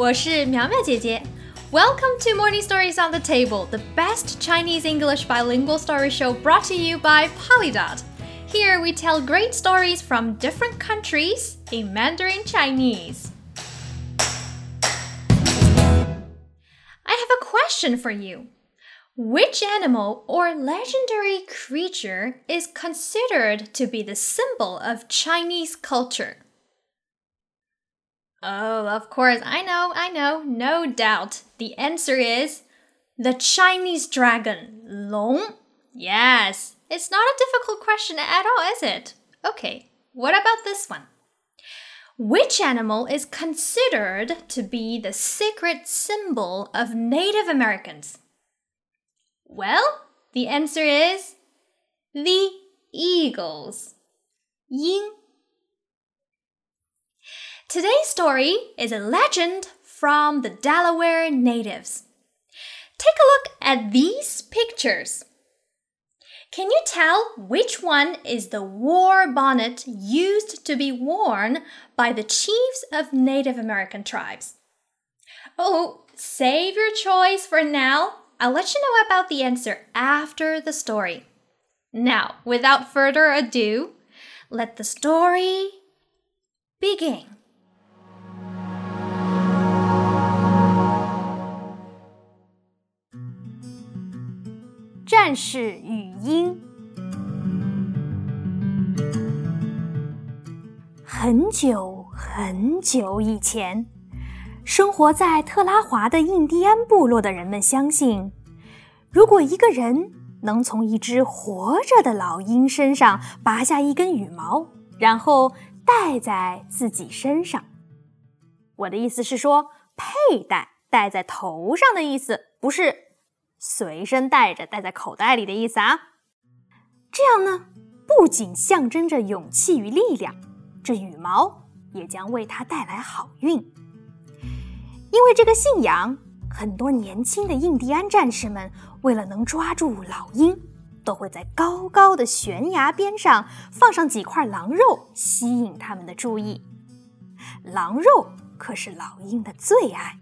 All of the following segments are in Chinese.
我是苗苗姐姐。Welcome to Morning Stories on the Table, the best Chinese English bilingual story show brought to you by Polydot. Here we tell great stories from different countries in Mandarin Chinese. I have a question for you. Which animal or legendary creature is considered to be the symbol of Chinese culture? Oh, of course, I know, I know, no doubt. The answer is the Chinese dragon, Long. Yes, it's not a difficult question at all, is it? Okay, what about this one? Which animal is considered to be the sacred symbol of Native Americans? Well, the answer is the eagles. Ying Today's story is a legend from the Delaware natives. Take a look at these pictures. Can you tell which one is the war bonnet used to be worn by the chiefs of Native American tribes? Oh, save your choice for now. I'll let you know about the answer after the story. Now, without further ado, let the story begin. 战士与鹰。很久很久以前，生活在特拉华的印第安部落的人们相信，如果一个人能从一只活着的老鹰身上拔下一根羽毛，然后戴在自己身上，我的意思是说，佩戴戴在头上的意思，不是。随身带着，戴在口袋里的意思啊。这样呢，不仅象征着勇气与力量，这羽毛也将为他带来好运。因为这个信仰，很多年轻的印第安战士们为了能抓住老鹰，都会在高高的悬崖边上放上几块狼肉，吸引他们的注意。狼肉可是老鹰的最爱。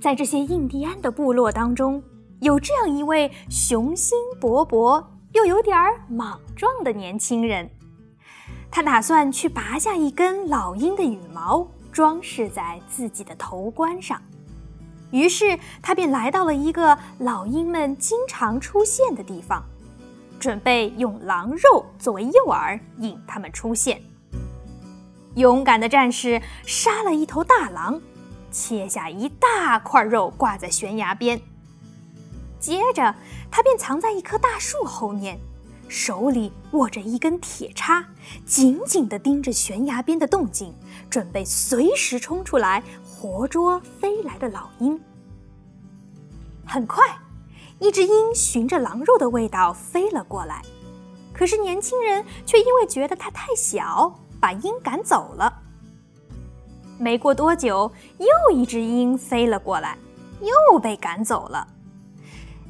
在这些印第安的部落当中，有这样一位雄心勃勃又有点儿莽撞的年轻人。他打算去拔下一根老鹰的羽毛，装饰在自己的头冠上。于是他便来到了一个老鹰们经常出现的地方，准备用狼肉作为诱饵引他们出现。勇敢的战士杀了一头大狼。切下一大块肉挂在悬崖边，接着他便藏在一棵大树后面，手里握着一根铁叉，紧紧地盯着悬崖边的动静，准备随时冲出来活捉飞来的老鹰。很快，一只鹰循着狼肉的味道飞了过来，可是年轻人却因为觉得它太小，把鹰赶走了。没过多久，又一只鹰飞了过来，又被赶走了。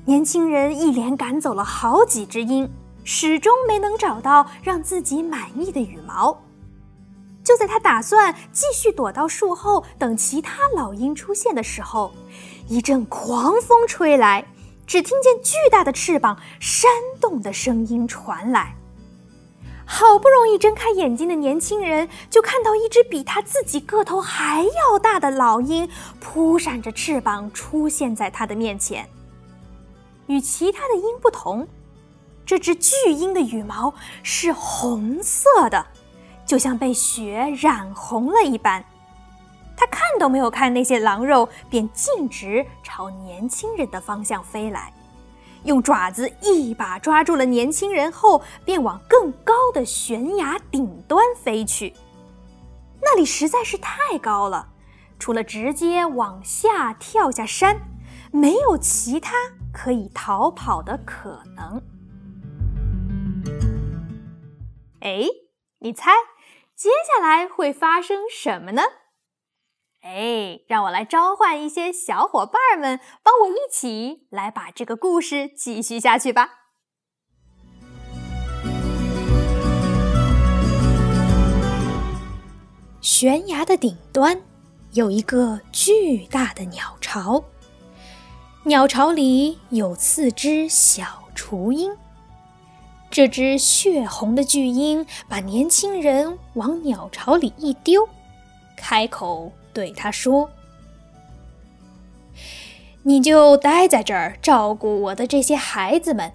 年轻人一连赶走了好几只鹰，始终没能找到让自己满意的羽毛。就在他打算继续躲到树后等其他老鹰出现的时候，一阵狂风吹来，只听见巨大的翅膀扇动的声音传来。好不容易睁开眼睛的年轻人，就看到一只比他自己个头还要大的老鹰扑闪着翅膀出现在他的面前。与其他的鹰不同，这只巨鹰的羽毛是红色的，就像被血染红了一般。他看都没有看那些狼肉，便径直朝年轻人的方向飞来。用爪子一把抓住了年轻人后，便往更高的悬崖顶端飞去。那里实在是太高了，除了直接往下跳下山，没有其他可以逃跑的可能。哎，你猜，接下来会发生什么呢？哎，让我来召唤一些小伙伴们，帮我一起来把这个故事继续下去吧。悬崖的顶端有一个巨大的鸟巢，鸟巢里有四只小雏鹰。这只血红的巨鹰把年轻人往鸟巢里一丢，开口对他说：“你就待在这儿照顾我的这些孩子们，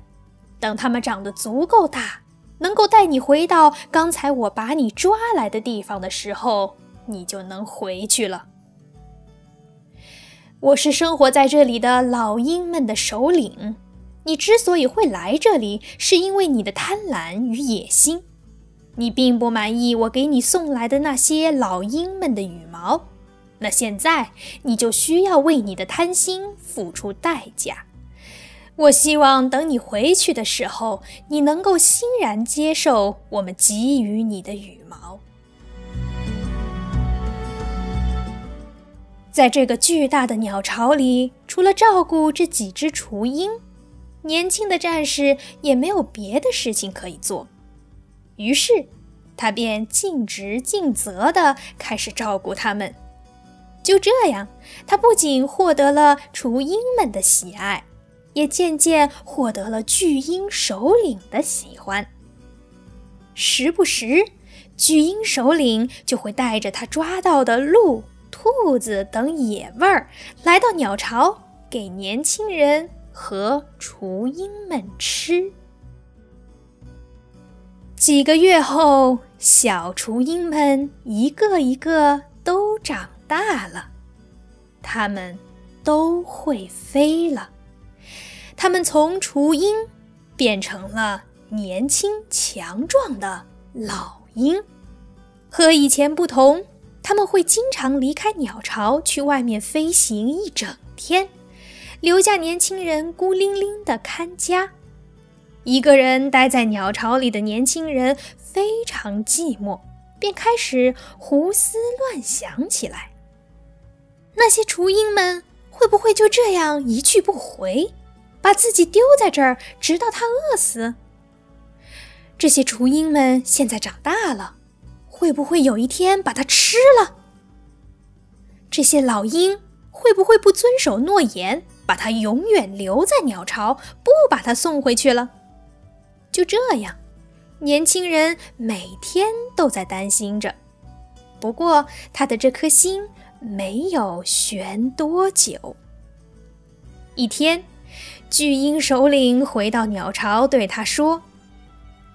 等他们长得足够大，能够带你回到刚才我把你抓来的地方的时候，你就能回去了。我是生活在这里的老鹰们的首领。”你之所以会来这里，是因为你的贪婪与野心。你并不满意我给你送来的那些老鹰们的羽毛，那现在你就需要为你的贪心付出代价。我希望等你回去的时候，你能够欣然接受我们给予你的羽毛。在这个巨大的鸟巢里，除了照顾这几只雏鹰。年轻的战士也没有别的事情可以做，于是他便尽职尽责地开始照顾他们。就这样，他不仅获得了雏鹰们的喜爱，也渐渐获得了巨鹰首领的喜欢。时不时，巨鹰首领就会带着他抓到的鹿、兔子等野味儿来到鸟巢，给年轻人。和雏鹰们吃。几个月后，小雏鹰们一个一个都长大了，它们都会飞了。它们从雏鹰变成了年轻强壮的老鹰。和以前不同，它们会经常离开鸟巢，去外面飞行一整天。留下年轻人孤零零的看家，一个人待在鸟巢里的年轻人非常寂寞，便开始胡思乱想起来。那些雏鹰们会不会就这样一去不回，把自己丢在这儿，直到它饿死？这些雏鹰们现在长大了，会不会有一天把它吃了？这些老鹰会不会不遵守诺言？把它永远留在鸟巢，不把它送回去了。就这样，年轻人每天都在担心着。不过，他的这颗心没有悬多久。一天，巨鹰首领回到鸟巢，对他说：“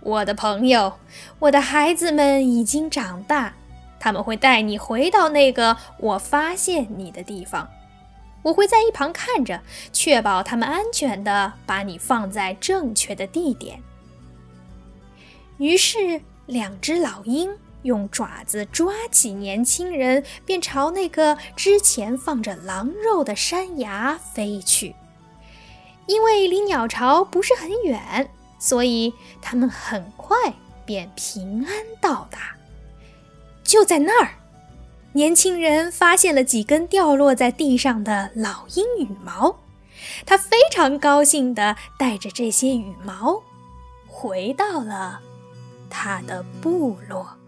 我的朋友，我的孩子们已经长大，他们会带你回到那个我发现你的地方。”我会在一旁看着，确保他们安全地把你放在正确的地点。于是，两只老鹰用爪子抓起年轻人，便朝那个之前放着狼肉的山崖飞去。因为离鸟巢不是很远，所以他们很快便平安到达。就在那儿。年轻人发现了几根掉落在地上的老鹰羽毛，他非常高兴地带着这些羽毛回到了他的部落。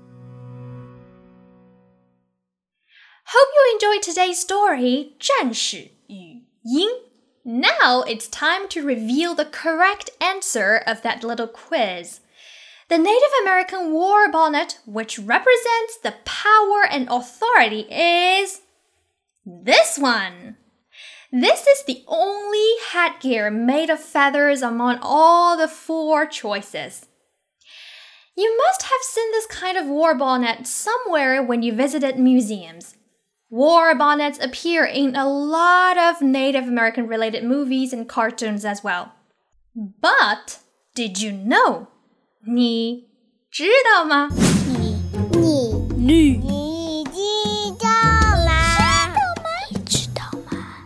Hope you enjoyed today's story, 战士与鹰. Now it's time to reveal the correct answer of that little quiz. The Native American war bonnet, which represents the power and authority, is this one. This is the only headgear made of feathers among all the four choices. You must have seen this kind of war bonnet somewhere when you visited museums. War bonnets appear in a lot of Native American related movies and cartoons as well. But did you know 你知道吗？你你你你知道吗？知道吗？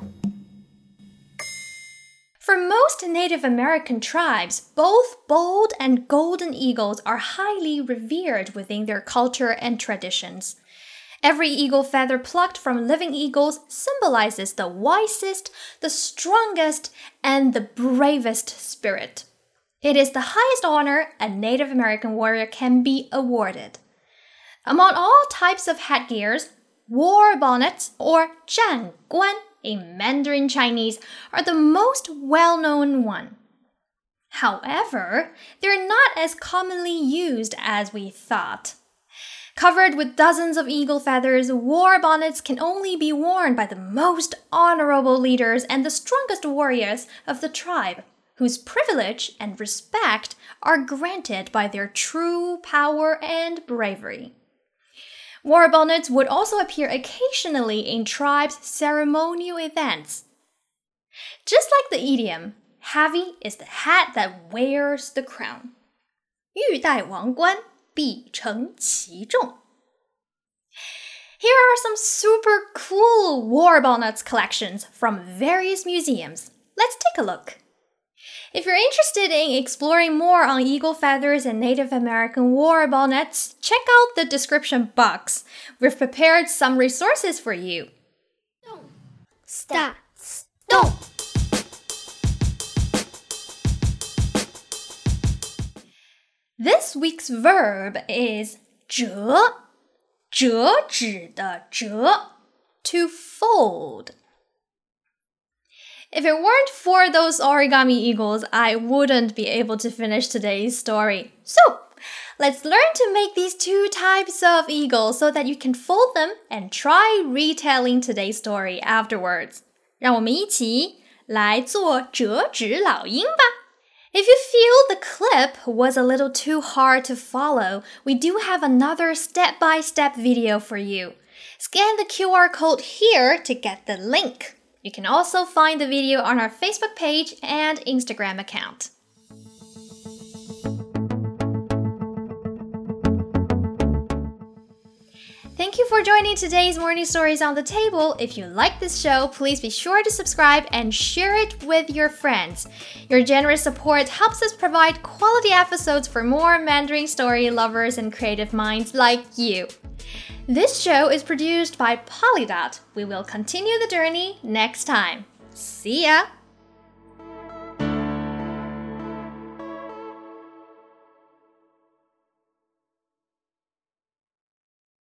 For most Native American tribes, both bald and golden eagles are highly revered within their culture and traditions. Every eagle feather plucked from living eagles symbolizes the wisest, the strongest, and the bravest spirit. It is the highest honor a Native American warrior can be awarded. Among all types of headgears, war bonnets, or 战冠 in Mandarin Chinese, are the most well known one. However, they're not as commonly used as we thought. Covered with dozens of eagle feathers, war bonnets can only be worn by the most honorable leaders and the strongest warriors of the tribe, whose privilege and respect are granted by their true power and bravery. War bonnets would also appear occasionally in tribes' ceremonial events. Just like the idiom, heavy is the hat that wears the crown. 玉带王冠 必承其重. Here are some super cool war bonnets collections from various museums. Let's take a look. If you're interested in exploring more on eagle feathers and Native American war bonnets, check out the description box. We've prepared some resources for you. Stop. Stop. This week's verb is 折,折纸的折, to fold. If it weren't for those origami eagles, I wouldn't be able to finish today's story. So, let's learn to make these two types of eagles so that you can fold them and try retelling today's story afterwards. 让我们一起来做折纸老鹰吧。 If you feel the clip was a little too hard to follow, we do have another step by step video for you. Scan the QR code here to get the link. You can also find the video on our Facebook page and Instagram account. Thank you for joining today's Morning Stories on the Table. If you like this show, please be sure to subscribe and share it with your friends. Your generous support helps us provide quality episodes for more Mandarin story lovers and creative minds like you. This show is produced by Polydot. We will continue the journey next time. See ya!